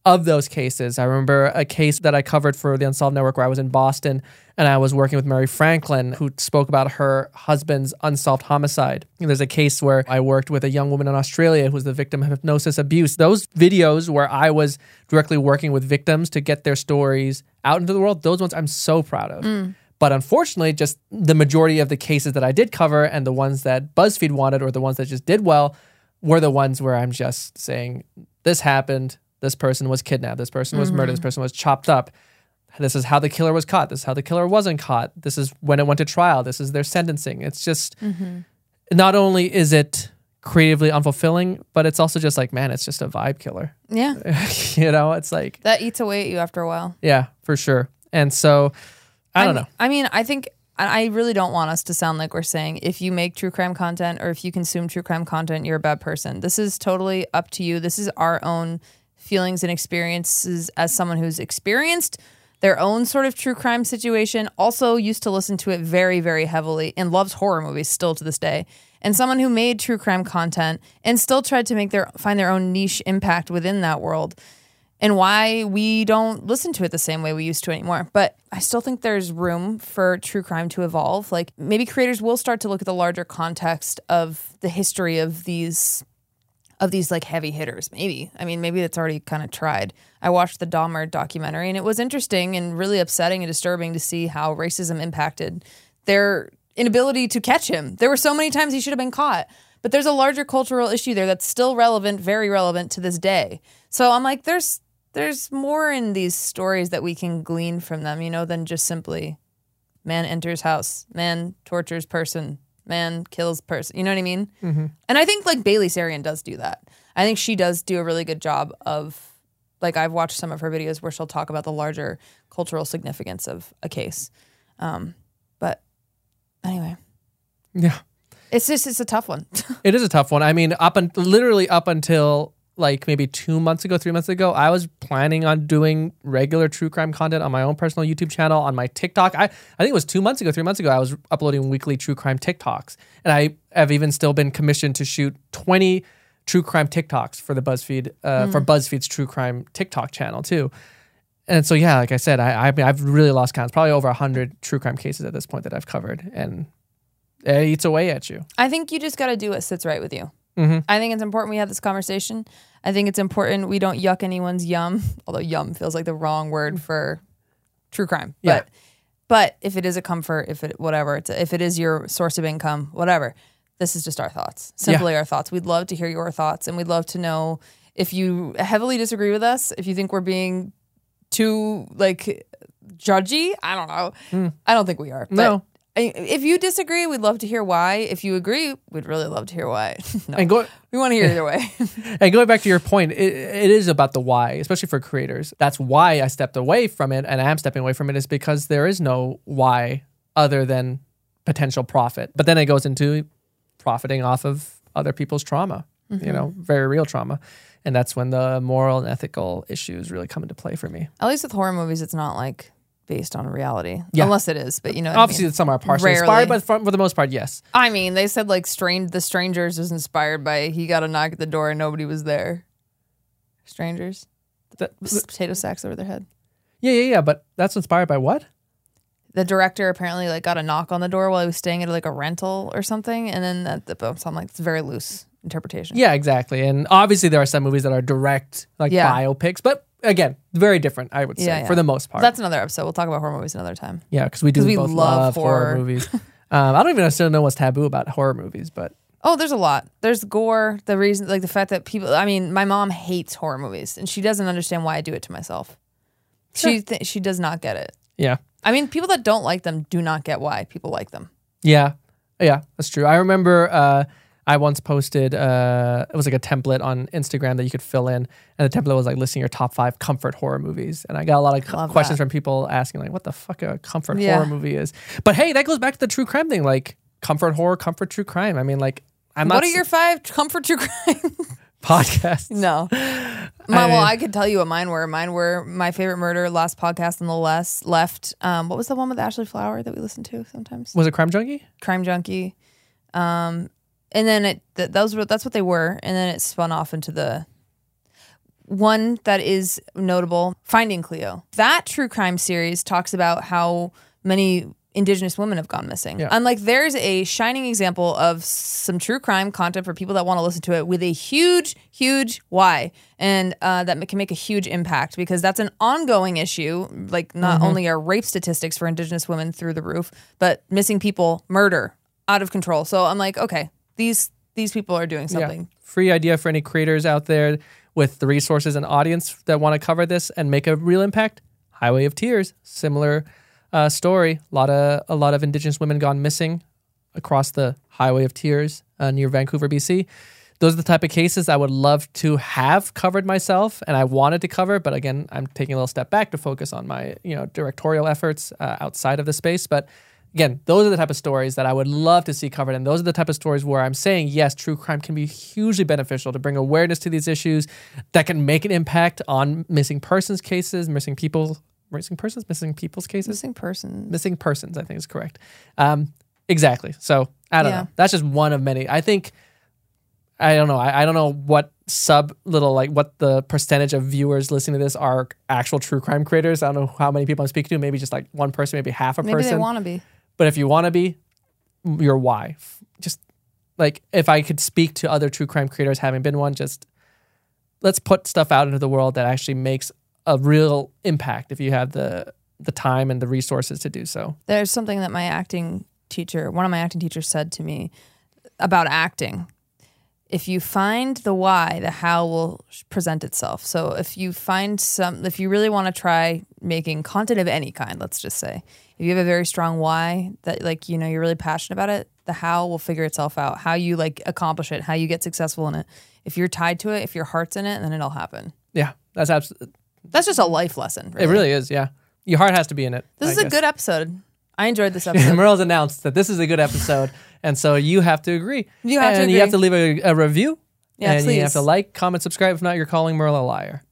of those cases. I remember a case that I covered for the Unsolved Network where I was in Boston and I was working with Mary Franklin, who spoke about her husband's unsolved homicide. And there's a case where I worked with a young woman in Australia who was the victim of hypnosis abuse. Those videos where I was directly working with victims to get their stories out into the world, those ones I'm so proud of. Mm. But unfortunately, just the majority of the cases that I did cover and the ones that BuzzFeed wanted or the ones that just did well were the ones where I'm just saying, this happened, this person was kidnapped, this person was murdered, this mm-hmm. person was chopped up. This is how the killer was caught. This is how the killer wasn't caught. This is when it went to trial. This is their sentencing. It's just mm-hmm. not only is it creatively unfulfilling, but it's also just like, man, it's just a vibe killer. Yeah. (laughs) you know, it's like, That eats away at you after a while. yeah, for sure. And so, I don't mean- know. I mean, I think I I really don't want us to sound like we're saying if you make true crime content or if you consume true crime content, you're a bad person. This is totally up to you. This is our own feelings and experiences as someone who's experienced their own sort of true crime situation, also used to listen to it very, very heavily and loves horror movies still to this day. And someone who made true crime content and still tried to make their find their own niche impact within that world and why we don't listen to it the same way we used to anymore. But I still think there's room for true crime to evolve. Like maybe creators will start to look at the larger context of the history of these of these like heavy hitters. Maybe. I mean, maybe it's already kind of tried. I watched the Dahmer documentary and it was interesting and really upsetting and disturbing to see how racism impacted their inability to catch him. There were so many times he should have been caught. But there's a larger cultural issue there that's still relevant, very relevant to this day. So I'm like, there's there's more in these stories that we can glean from them, you know, than just simply man enters house, man tortures person, man kills person. You know what I mean? Mm-hmm. And I think like Bailey Sarian does do that. I think she does do a really good job of like I've watched some of her videos where she'll talk about the larger cultural significance of a case. Um, but anyway, Yeah. it's just it's a tough one. (laughs) It is a tough one. I mean, up and literally up until like maybe two months ago, three months ago, I was planning on doing regular true crime content on my own personal YouTube channel, on my TikTok. I, I think it was two months ago, three months ago, I was uploading weekly true crime TikToks. And I have even still been commissioned to shoot 20 true crime TikToks for the BuzzFeed, uh, for BuzzFeed's true crime TikTok channel too. And so, yeah, like I said, I, I I've really lost count. It's probably over 100 true crime cases at this point that I've covered. And it eats away at you. I think you just got to do what sits right with you. Mm-hmm. I think it's important we have this conversation. I think it's important we don't yuck anyone's yum, (laughs) although yum feels like the wrong word for true crime. Yeah. But but if it is a comfort, if it whatever, it's if it is your source of income, whatever. This is just our thoughts. Simply our thoughts. We'd love to hear your thoughts and we'd love to know if you heavily disagree with us, if you think we're being too like judgy. I don't know. I don't think we are. But No. If you disagree, we'd love to hear why. If you agree, we'd really love to hear why. (laughs) no, And go, we want to hear (laughs) either way. And going back to your point, it, it is about the why, especially for creators. That's why I stepped away from it and I am stepping away from it is because there is no why other than potential profit. But then it goes into profiting off of other people's trauma, you mm-hmm. know, very real trauma. And that's when the moral and ethical issues really come into play for me. At least with horror movies, it's not like based on reality, Yeah. unless it is. But you know, Obviously, I mean. some are partially Rarely. inspired, but for, for the most part, yes. I mean, they said like strange. The Strangers was inspired by he got a knock at the door and nobody was there. Strangers, That- potato sacks over their head. yeah, yeah, yeah. But that's inspired by what? The director apparently like got a knock on the door while he was staying at like a rental or something, and then that the so I'm like it's very loose interpretation. Yeah, exactly. And obviously, there are some movies that are direct, like Yeah. biopics, but again, very different, I would say, Yeah, yeah. for the most part. That's another episode. We'll talk about horror movies another time. Yeah, because we do we both love love, horror, horror. movies. (laughs) um, I don't even necessarily know what's taboo about horror movies, but Oh, there's a lot. There's gore. The reason, like the fact that people. I mean, my mom hates horror movies, and she doesn't understand why I do it to myself. She th- she does not get it. yeah, I mean, people that don't like them do not get why people like them. yeah, yeah, that's true. I remember uh, I once posted uh, it was like a template on Instagram that you could fill in, and the template was like listing your top five comfort horror movies, and I got a lot of Love questions that. from people asking like, what the fuck a comfort Yeah. horror movie is. But hey, that goes back to the true crime thing, like comfort horror, comfort true crime. I mean, like I'm not what are your five comfort true (laughs) crime? podcasts. no, my, well, I- I could tell you what mine were. Mine were my favorite murder, last podcast on the less left. Um, what was the one with Ashley Flower that we listened to sometimes? Was it Crime Junkie? Crime Junkie. Um, and then it th- those were that's what they were, and then it spun off into the one that is notable, Finding Cleo. That true crime series talks about how many indigenous women have gone missing. Yeah. And like there's a shining example of some true crime content for people that want to listen to it with a huge, huge why. And uh, that can make a huge impact because that's an ongoing issue. Like not only are rape statistics for indigenous women through the roof, but missing people, murder, out of control. So I'm like, okay, these these people are doing something. Free idea for any creators out there with the resources and audience that want to cover this and make a real impact. Highway of Tears, similar uh, story. A lot of a lot of Indigenous women gone missing across the Highway of Tears uh, near Vancouver, BC. those are the type of cases I would love to have covered myself, and I wanted to cover. But again, I'm taking a little step back to focus on my you know directorial efforts uh, outside of the space. But again, those are the type of stories that I would love to see covered, and those are the type of stories where I'm saying yes, true crime can be hugely beneficial to bring awareness to these issues that can make an impact on missing persons cases, missing people, missing persons, missing people's cases Missing person. missing persons, I think is correct. Um, exactly. So I don't Yeah. know. That's just one of many. I think I don't know. I, I don't know what sub little like what the percentage of viewers listening to this are actual true crime creators. I don't know how many people I'm speaking to. Maybe just like one person, maybe half a Maybe person. Maybe they want to be. But if you want to be, your why. Just like if I could speak to other true crime creators, having been one, just let's put stuff out into the world that actually makes a real impact. If you have the the time and the resources to do so. There's something that my acting teacher, one of my acting teachers said to me about acting. If you find the why, the how will present itself. So if you find some, if you really want to try making content of any kind, let's just say, if you have a very strong why that like, you know, you're really passionate about it, the how will figure itself out. How you like accomplish it, how you get successful in it. If you're tied to it, if your heart's in it, then it'll happen. Yeah, that's absolutely. That's just a life lesson. It really is. Yeah, your heart has to be in it. This I is a good episode. I enjoyed this (laughs) episode. Merle's announced that this is a good episode, and so you have to agree. You have to and you have to leave a, a review. Yeah, and you have to like, comment, subscribe. If not, you're calling Merle a liar,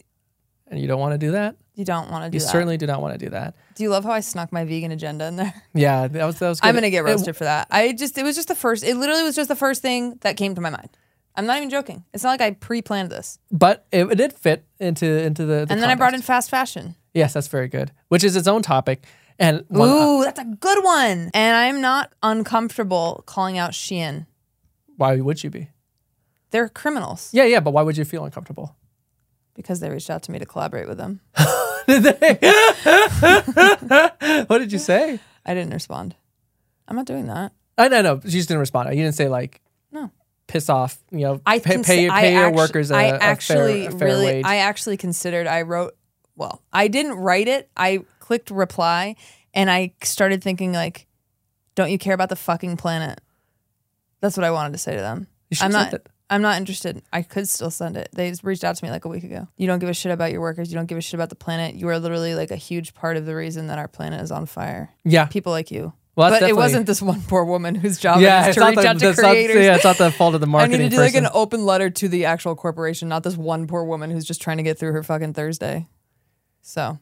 and you don't want to do that. You don't want to do You that. certainly do not want to do that. Do you love how I snuck my vegan agenda in there? (laughs) Yeah, that was that was. Good. I'm gonna get It- roasted for that. I just it was just the first. It literally was just the first thing that came to my mind. I'm not even joking. It's not like I pre-planned this. but it, it did fit into into the. the And then I brought in fast fashion. Yes, that's very good. Which is its own topic, and one, uh, Ooh, that's a good one. And I'm not uncomfortable calling out Shein. why would you be? They're criminals Yeah, yeah, but why would you feel uncomfortable? because they reached out to me to collaborate with them. (laughs) Did they? (laughs) what did you say? I didn't respond. I'm not doing that. I no no. You just didn't respond. You didn't say like No. piss off. You know, I pay, cons- pay, I your actu- workers a, I a fair- actually a fair, really wage. I actually considered I wrote well, I didn't write it. I clicked reply and I started thinking like don't you care about the fucking planet? That's what I wanted to say to them. I'm not. I'm not interested. I could still send it. They reached out to me like a week ago. You don't give a shit about your workers. You don't give a shit about the planet. You are literally like a huge part of the reason that our planet is on fire. yeah. People like you. Well, but it wasn't this one poor woman whose job Yeah, it is to reach the, out to that's not- yeah, it's not the fault of the market. (laughs) I need to do like an open letter to the actual corporation, not this one poor woman who's just trying to get through her fucking Thursday. So,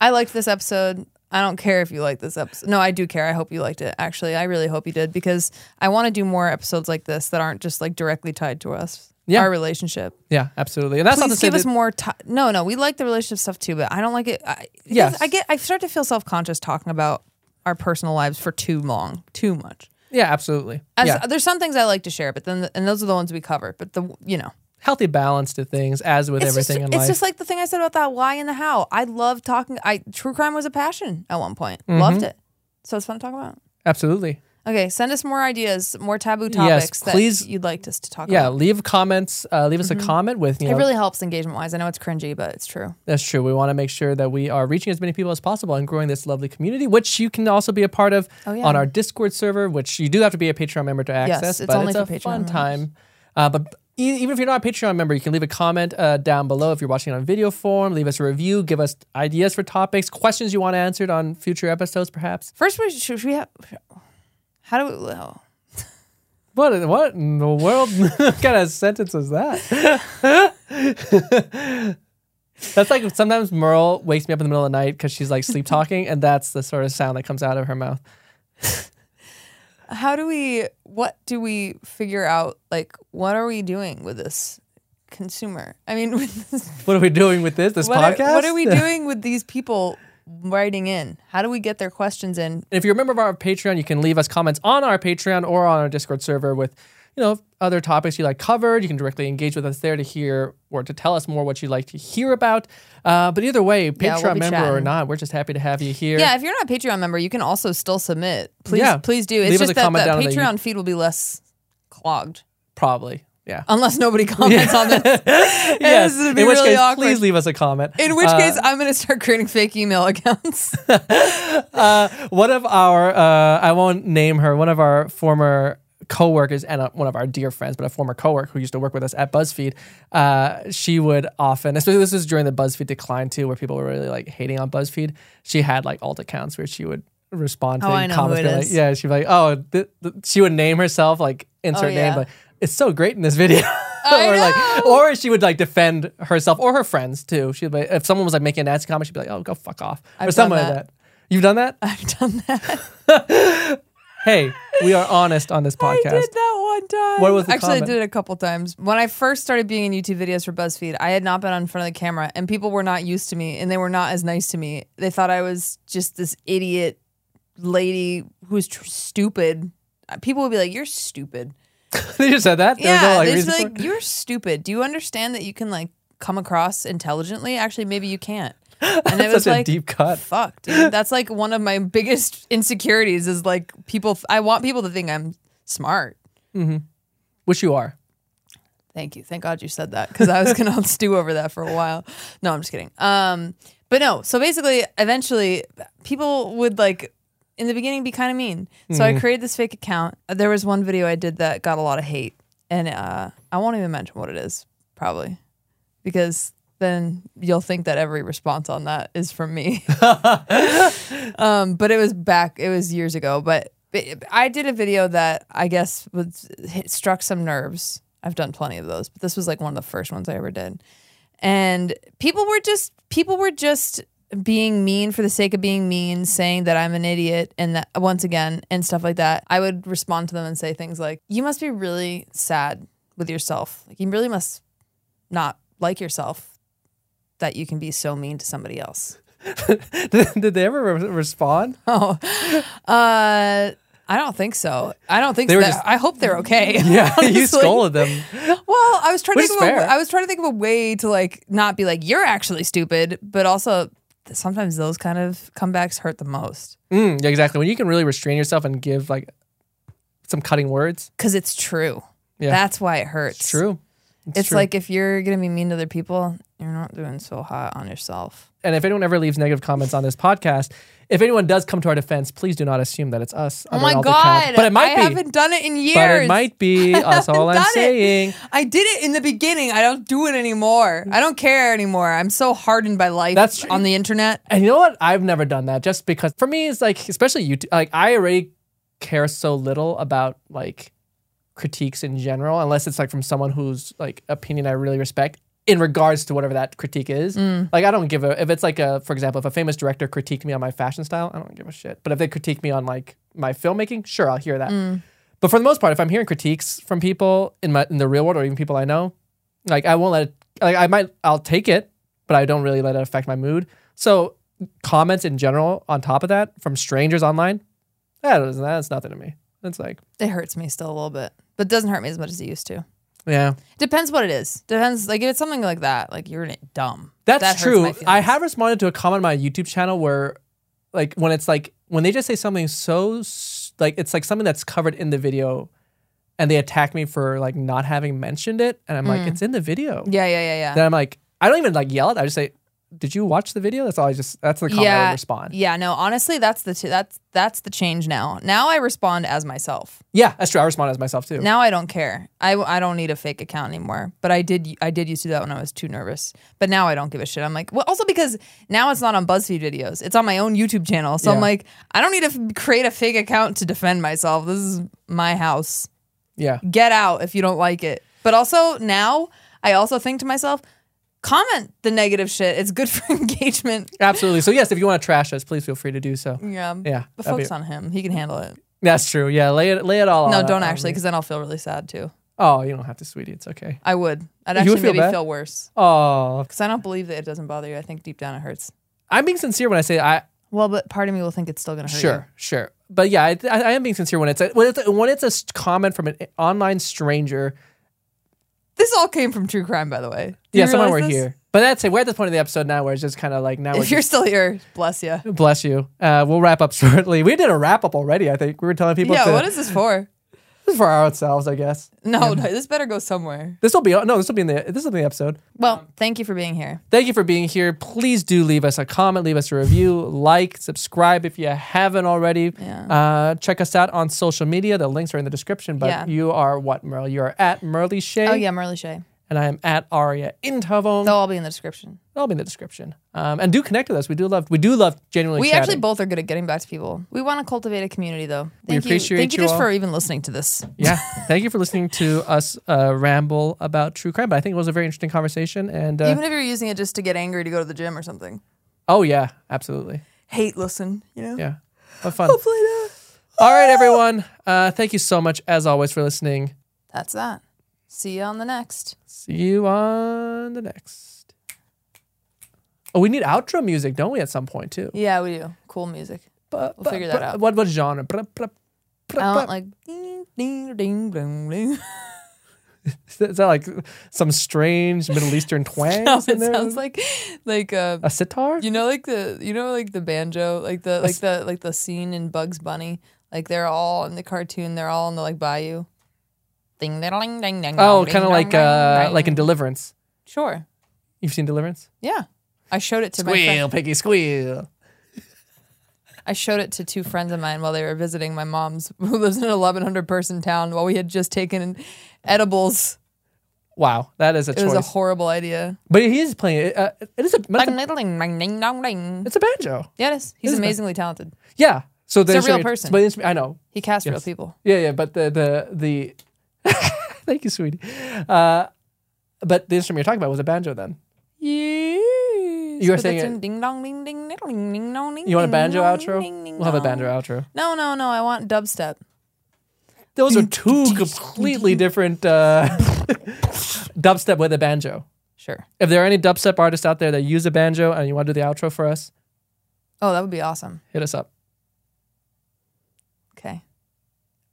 I liked this episode. I don't care if you like this episode. No, I do care. I hope you liked it. Actually, I really hope you did because I want to do more episodes like this that aren't just like directly tied to us. Yeah. Our relationship. yeah, absolutely. And that's not to Please give us more time. No, no, we like the relationship stuff too, but I don't like it. I, Yes. I get. I start to feel self conscious talking about our personal lives for too long, too much. yeah, absolutely. As, yeah, There's some things I like to share, but then and those are the ones we cover. But the you know healthy balance to things, as with it's everything just, in it's life. just like the thing I said about that why and the how. I love talking. I true crime was a passion at one point. Mm-hmm. Loved it. So it's fun to talk about. absolutely. Okay, send us more ideas, more taboo Yes, topics that please- you'd like us to talk Yeah, about. Yeah, leave comments. Uh, leave us a comment with you It know. really helps engagement wise. I know it's cringy, but it's true. That's true. We want to make sure that we are reaching as many people as possible and growing this lovely community, which you can also be a part of Oh, yeah. on our Discord server, which you do have to be a Patreon member to access. Yes, it's but only it's for a Patreon fun members. time. Uh, but even if you're not a Patreon member, you can leave a comment uh, down below if you're watching on video form. Leave us a review. Give us ideas for topics, questions you want answered on future episodes, perhaps. First, we should, should we have. How do we? Well, What? What in the world? (laughs) what kind of sentence was that? (laughs) that's like sometimes Merle wakes me up in the middle of the night because she's like sleep talking, and that's the sort of sound that comes out of her mouth. (laughs) how do we? What do we figure out? Like, what are we doing with this consumer? I mean, (laughs) with this, What are we doing with this? This what, are, podcast? what are we doing with these people writing in? How do we get their questions in? If you're a member of our Patreon, you can leave us comments on our Patreon or on our Discord server with, you know, other topics you like covered. You can directly engage with us there to hear or to tell us more what you'd like to hear about. Uh, but either way, Patreon we'll be member or not, we're just happy to have you here. Yeah, if you're not a Patreon member, you can also still submit. Please, Yeah. please do. It's Leave us just a that comment the down in the Patreon feed will be less clogged. Probably. Yeah. Unless nobody (laughs) comments on this. yes. (laughs) This would In which really case, awkward. please leave us a comment. In which Uh, case, I'm going to start creating fake email accounts. (laughs) one of our, uh, I won't name her, one of our former coworkers and a, one of our dear friends, but a former coworker who used to work with us at BuzzFeed, uh, she would often, especially this is during the BuzzFeed decline too, where people were really like hating on BuzzFeed. She had like alt accounts where she would respond to Oh, I know comments. who it like, yeah, she'd be like, oh, th- th- she would name herself like insert Oh, yeah. name, but it's so great in this video. (laughs) Or like, or she would like defend herself or her friends too. She'd be if someone was like making a nasty comment, she'd be like, oh, go fuck off, or I've something done like that. You've done that? I've done that. (laughs) hey, we are honest on this podcast. (laughs) I did that one time. What was the Actually, comment? I did it a couple times. When I first started being in YouTube videos for BuzzFeed, I had not been on front of the camera, and people were not used to me, and they were not as nice to me. They thought I was just this idiot lady who's tr- stupid. Uh, People would be like, "You're stupid." (laughs) they just said that. Yeah, no, like, they just reason be for like, "You're stupid." Do you understand that you can like come across intelligently? Actually, maybe you can't. (laughs) And it was such a like, deep cut. Fuck, dude. That's like one of my (laughs) biggest insecurities. Is like people. I want people to think I'm smart. which you are. Thank you. Thank God you said that because I was gonna (laughs) stew over that for a while. No, I'm just kidding. Um, but no. So basically, eventually, people would like in the beginning be kind of mean. So I created this fake account. There was one video I did that got a lot of hate, and uh, I won't even mention what it is, probably, because then you'll think that every response on that is from me. (laughs) (laughs) um, but it was back. It was years ago. But it- I did a video that I guess was hit, struck some nerves. I've done plenty of those, but this was like one of the first ones I ever did. And people were just people were just being mean for the sake of being mean, saying that I'm an idiot and that once again and stuff like that. I would respond to them and say things like, "You must be really sad with yourself. Like you really must not like yourself that you can be so mean to somebody else." (laughs) Did they ever re- respond? (laughs) Oh, uh, I don't think so. I don't think They so. just- I hope they're okay. (laughs) Yeah, you scolded them. Well, I was trying Which to think of a. I was trying to think of a way to like not be like you're actually stupid, but also sometimes those kind of comebacks hurt the most Mm, yeah, exactly. When you can really restrain yourself and give like some cutting words. because it's true. Yeah. That's why it hurts. It's true. It's, true. like if you're gonna be mean to other people, you're not doing so hot on yourself. and if anyone ever leaves negative comments on this podcast, if anyone does come to our defense, please do not assume that it's us. Oh my god! But it might I be. haven't done it in years. But it might be. (laughs) That's all I'm done it. saying. I did it in the beginning. I don't do it anymore. I don't care anymore. I'm so hardened by life That's true. on the internet. And you know what? I've never done that just because for me, it's like, especially YouTube, like I already care so little about like critiques in general, unless it's like from someone whose like opinion I really respect in regards to whatever that critique is. Mm. Like I don't give a, if it's like a, for example, if a famous director critiqued me on my fashion style, I don't give a shit. But if they critique me on like my filmmaking, sure, I'll hear that. Mm. But for the most part, if I'm hearing critiques from people in my, in the real world or even people I know, like I won't let it, like I might, I'll take it, but I don't really let it affect my mood. So comments in general on top of that from strangers online, that is, that's nothing to me. It's like, It hurts me still a little bit, but it doesn't hurt me as much as it used to. yeah, Depends what it is. Depends. Like if it's something like that, like you're dumb. that's That true. I have responded to a comment on my YouTube channel where, like, when it's like when they just say something so like it's like something that's covered in the video, and they attack me for like not having mentioned it, and I'm like, mm. it's in the video. Yeah, yeah, yeah, yeah. Then I'm like, I don't even like yell it. I just say, "Did you watch the video?" That's all I just. That's the comment I yeah, would respond. yeah. No, honestly, that's the t- that's that's the change now. Now I respond as myself. Yeah, that's true. I respond as myself too. Now I don't care. I, I don't need a fake account anymore. But I did I did used to do that when I was too nervous. But now I don't give a shit. I'm like, well, also because now it's not on BuzzFeed videos. It's on my own YouTube channel. So I'm like, I don't need to f- create a fake account to defend myself. This is my house. Yeah, Get out if you don't like it. But also now I also think to myself, comment the negative shit. It's good for (laughs) engagement. absolutely. So yes, if you want to trash us, please feel free to do so. Yeah. Yeah, But that'd be- focus on him. He can handle it. That's true. Yeah, lay it lay it all. No, on- don't um, actually, because then I'll feel really sad too. Oh, you don't have to, sweetie. It's okay. I would. I'd actually would feel maybe bad? feel worse. Oh, Because I don't believe that it doesn't bother you. I think deep down it hurts. I'm being sincere when I say I. Well, but part of me will think it's still going to hurt Sure, sure. But yeah, I, I I am being sincere when it's a, when it's a, when it's a comment from an online stranger. This all came from true crime, by the way. Do Yeah, someone we're this? here. But that's it. We're at this point of the episode now where it's just kind of like now we're If you're just, still here, bless you. bless you. Uh, we'll wrap up (laughs) shortly. We did a wrap up already. I think we were telling people. Yeah, to, what is this for? For ourselves, I guess. No, no, this better go somewhere. This will be no. This will be in the this will be in the episode. Well, thank you for being here. Thank you for being here. Please do leave us a comment, leave us a review, like, subscribe if you haven't already. Yeah. Uh, check us out on social media. The links are in the description. But Yeah. you are what, Merle? You are at Merly Shay. Oh yeah, Merle Shay. And I am at Aria Inthavong. They'll all be in the description. That'll all be in the description. Um, and do connect with us. We do love we do love genuinely We chatting. actually both are good at getting back to people. We want to cultivate a community, though. Thank you. appreciate Thank you, you just all. for even listening to this. yeah. (laughs) Thank you for listening to us uh, ramble about true crime. But I think it was a very interesting conversation. And uh, Even if you're using it just to get angry to go to the gym or something. oh yeah, absolutely. Hate listen, you know. Yeah. Have fun. Hopefully not. All right, everyone. Uh, thank you so much as always for listening. That's that. See you on the next. See you on the next. Oh, we need outro music, don't we? At some point too. Yeah, we do. Cool music. We'll figure that out. What what genre? Bruh, bruh, bruh, I want like ding ding ding ding ding. (laughs) Is that like some strange Middle Eastern (laughs) twang? No, it sounds like like uh a sitar. you know like the you know like the banjo like the like the like the scene in Bugs Bunny like they're all in the cartoon they're all in the like bayou. Ding ding ding ding. Oh, kind of like uh, like in Deliverance. sure You've seen Deliverance? yeah. I showed it to my Squeal, friend. piggy, squeal. I showed it to two friends of mine while they were visiting my mom's, (laughs) who lives in an 1,100 person town, while we had just taken edibles. Wow, that is a It choice. was a horrible idea. but he is playing it. Uh, it is a, it's Ding, a, ding, ding, ding, dong, ding. it's a banjo. Yeah, it is. He's is amazingly talented. Yeah. So the a real instrument- person. But the instrument- I know. He casts real people. Yeah, yeah, but the the the (laughs) thank you, sweetie. Uh, but the instrument you're talking about was a banjo. Then Yes. You were saying it- ding dong ding ding ding ding ding dong ding. you want a banjo outro? ding, ding, We'll have a banjo outro. No, no, no. I want dubstep. Those are two completely different uh, (laughs) dubstep with a banjo. Sure. If there are any dubstep artists out there that use a banjo and you want to do the outro for us, Oh, that would be awesome. hit us up. Okay.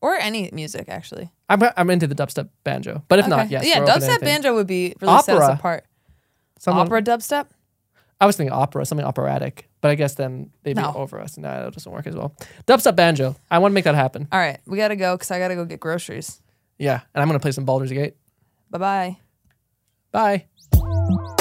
Or any music, actually. I'm I'm into the dubstep banjo, but if not, Okay. yes. yeah, we're open to dubstep banjo would be really set us Opera. apart. Someone- Opera dubstep? I was thinking opera, something operatic, but I guess then they'd be over us. No, that doesn't work as well. Dubstep banjo. I want to make that happen. All right, we got to go because I got to go get groceries. Yeah, and I'm gonna play some Baldur's Gate. Bye bye. Bye.